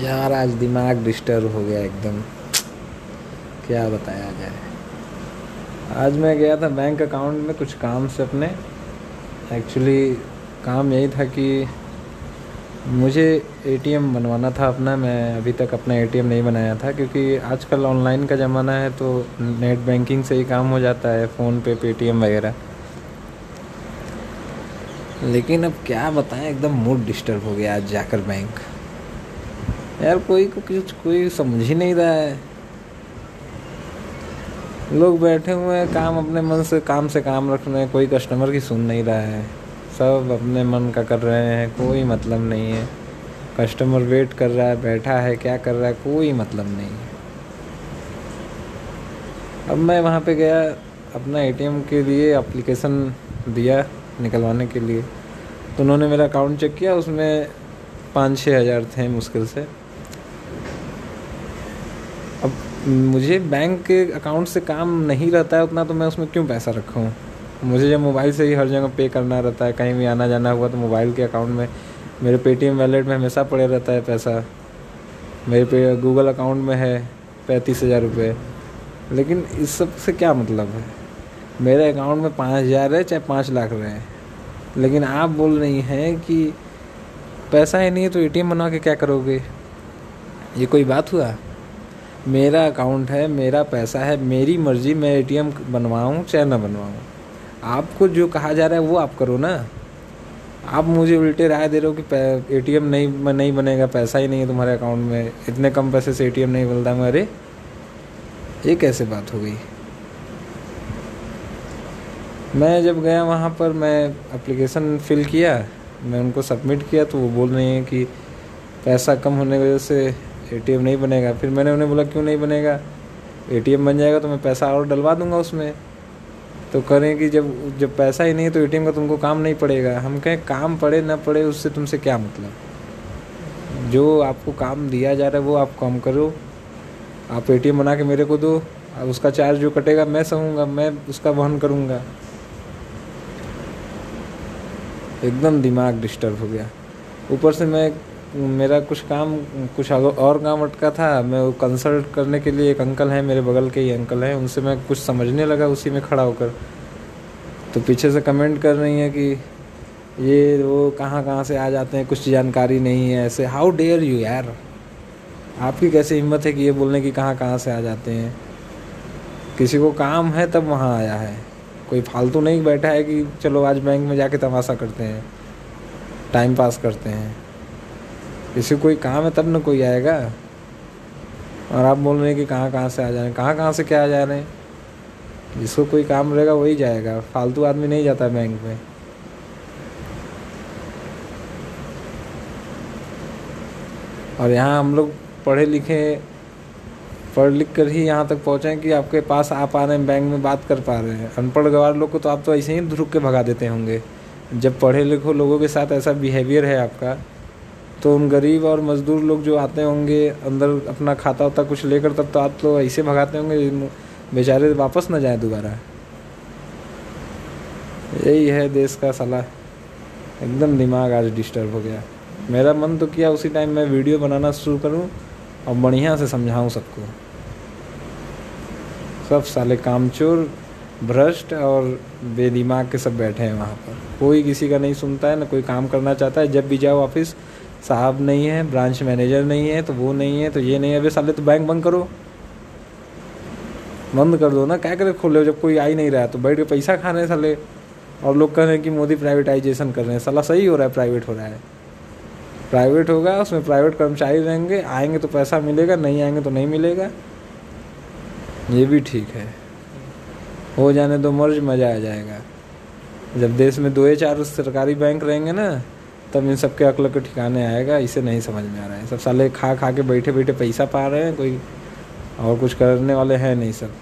यार, आज दिमाग डिस्टर्ब हो गया एकदम। क्या बताया जाए। आज मैं गया था बैंक अकाउंट में कुछ काम से अपने। एक्चुअली काम यही था कि मुझे एटीएम बनवाना था अपना। मैं अभी तक अपना एटीएम नहीं बनाया था, क्योंकि आजकल ऑनलाइन का ज़माना है तो नेट बैंकिंग से ही काम हो जाता है फ़ोन पे पेटीएम वगैरह। लेकिन अब क्या बताएँ, एकदम मूड डिस्टर्ब हो गया आज जाकर बैंक यार कोई को कुछ कोई समझ ही नहीं रहा है। लोग बैठे हुए हैं, काम अपने मन से काम से काम रख रहे हैं, कोई कस्टमर की सुन नहीं रहा है। सब अपने मन का कर रहे हैं, कोई मतलब नहीं है। कस्टमर वेट कर रहा है, बैठा है, क्या कर रहा है, कोई मतलब नहीं है। अब मैं वहाँ पे गया, अपना एटीएम के लिए एप्लीकेशन दिया निकलवाने के लिए। तो उन्होंने मेरा अकाउंट चेक किया, उसमें पाँच छः हज़ार थे मुश्किल से। मुझे बैंक के अकाउंट से काम नहीं रहता है उतना तो मैं उसमें क्यों पैसा रखूँ? मुझे जब मोबाइल से ही हर जगह पे करना रहता है, कहीं भी आना जाना हुआ तो मोबाइल के अकाउंट में, मेरे पेटीएम वैलेट में हमेशा पड़े रहता है पैसा। मेरे पे गूगल अकाउंट में है पैंतीस हज़ार रुपये लेकिन इस सबसे क्या मतलब है? मेरे अकाउंट में पाँच हज़ार है, चाहे पाँच लाख रहे। लेकिन आप बोल रही हैं कि पैसा ही नहीं है तो एटीएम बना के क्या करोगे? ये कोई बात हुआ? मेरा अकाउंट है, मेरा पैसा है, मेरी मर्ज़ी मैं ए एटीएम बनवाऊँ चाहे ना बनवाऊँ। आपको जो कहा जा रहा है वो आप करो ना। आप मुझे उल्टे राय दे रहे हो कि ए एटीएम नहीं नहीं बनेगा, पैसा ही नहीं है तुम्हारे अकाउंट में, इतने कम पैसे से एटीएम नहीं मिलता मैं अरे। ये कैसे बात हो गई? मैं जब गया वहाँ पर, मैं अप्लीकेशन फिल किया, मैं उनको सबमिट किया तो वो बोल रही हैं कि पैसा कम होने की वजह से एटीएम नहीं बनेगा। फिर मैंने उन्हें बोला, क्यों नहीं बनेगा? एटीएम बन जाएगा तो मैं पैसा और डलवा दूँगा उसमें। तो करें कि जब जब पैसा ही नहीं है तो एटीएम का तुमको काम नहीं पड़ेगा। हम कहें, काम पड़े, ना पड़े, उससे तुमसे क्या मतलब? जो आपको काम दिया जा रहा है, वो आप काम करो। आप एटीएम बना के मेरे को दो। उसका चार्ज जो कटेगा, मैं सहूँगा, मैं उसका वहन करूँगा। एकदम दिमाग डिस्टर्ब हो गया। ऊपर से मैं मेरा कुछ काम, कुछ और काम अटका था। मैं वो कंसल्ट करने के लिए एक अंकल हैं, मेरे बगल के ही अंकल हैं। उनसे मैं कुछ समझने लगा, उसी में खड़ा होकर। तो पीछे से कमेंट कर रही हैं कि, ये वो कहाँ कहाँ से आ जाते हैं? कुछ जानकारी नहीं है ऐसे। हाउ डेयर यू यार? आपकी कैसी हिम्मत है कि ये बोलने की कहाँ कहाँ से आ जाते हैं? किसी को काम है तब वहाँ आया है। कोई फालतू नहीं बैठा है कि, चलो आज बैंक में जाके तमाशा करते हैं। टाइम पास करते हैं। किसी कोई काम है, तब ना कोई आएगा। और आप बोल रहे हैं कि कहाँ कहाँ से आ जा रहे हैं? कहाँ कहाँ से क्या आ जा रहे हैं? जिसको कोई काम रहेगा, वही जाएगा। फालतू आदमी नहीं जाता बैंक में। और यहाँ हम लोग पढ़े लिखे, पढ़ लिख कर ही यहाँ तक पहुँचे कि आपके पास आप आ रहे हैं, बैंक में बात कर पा रहे हैं। अनपढ़ गवार लोग को तो आप तो ऐसे ही धुरुक के भगा देते होंगे। जब पढ़े लिखो लोगों के साथ ऐसा बिहेवियर है आपका तो उन गरीब और मज़दूर लोग जो आते होंगे, अंदर अपना खाता वाता कुछ लेकर तब तो आप तो ऐसे भगाते होंगे बेचारे वापस ना जाए दोबारा। यही है देश का सलाह। एकदम दिमाग आज डिस्टर्ब हो गया। मेरा मन तो किया उसी टाइम मैं वीडियो बनाना शुरू करूँ और बढ़िया से समझाऊं सबको। सब साले कामचोर, भ्रष्ट और बेदिमाग के सब बैठे हैं वहाँ पर। कोई किसी का नहीं सुनता है, ना कोई काम करना चाहता है। जब भी जाओ ऑफ़िस साहब नहीं है ब्रांच मैनेजर नहीं है तो वो नहीं है तो ये नहीं है। अभी साले तो बैंक बंद करो। बंद कर दो ना। क्या करे खोले जब कोई आ ही नहीं रहा तो बैठ के पैसा खा रहे हैं साले। और लोग कह रहे हैं कि मोदी प्राइवेटाइजेशन कर रहे हैं। साला सही हो रहा है प्राइवेट हो रहा है। प्राइवेट होगा, उसमें प्राइवेट कर्मचारी रहेंगे। आएँगे तो पैसा मिलेगा, नहीं आएँगे तो नहीं मिलेगा। ये भी ठीक है। हो जाने दो, मर्ज मज़ा आ जाएगा। जब देश में दो या चार सरकारी बैंक रहेंगे ना तब इन सबके अकल के ठिकाने आएगा, इसे नहीं समझ में आ रहा है। सब साले खा खा के बैठे बैठे पैसा पा रहे हैं, कोई और कुछ करने वाले हैं नहीं सब।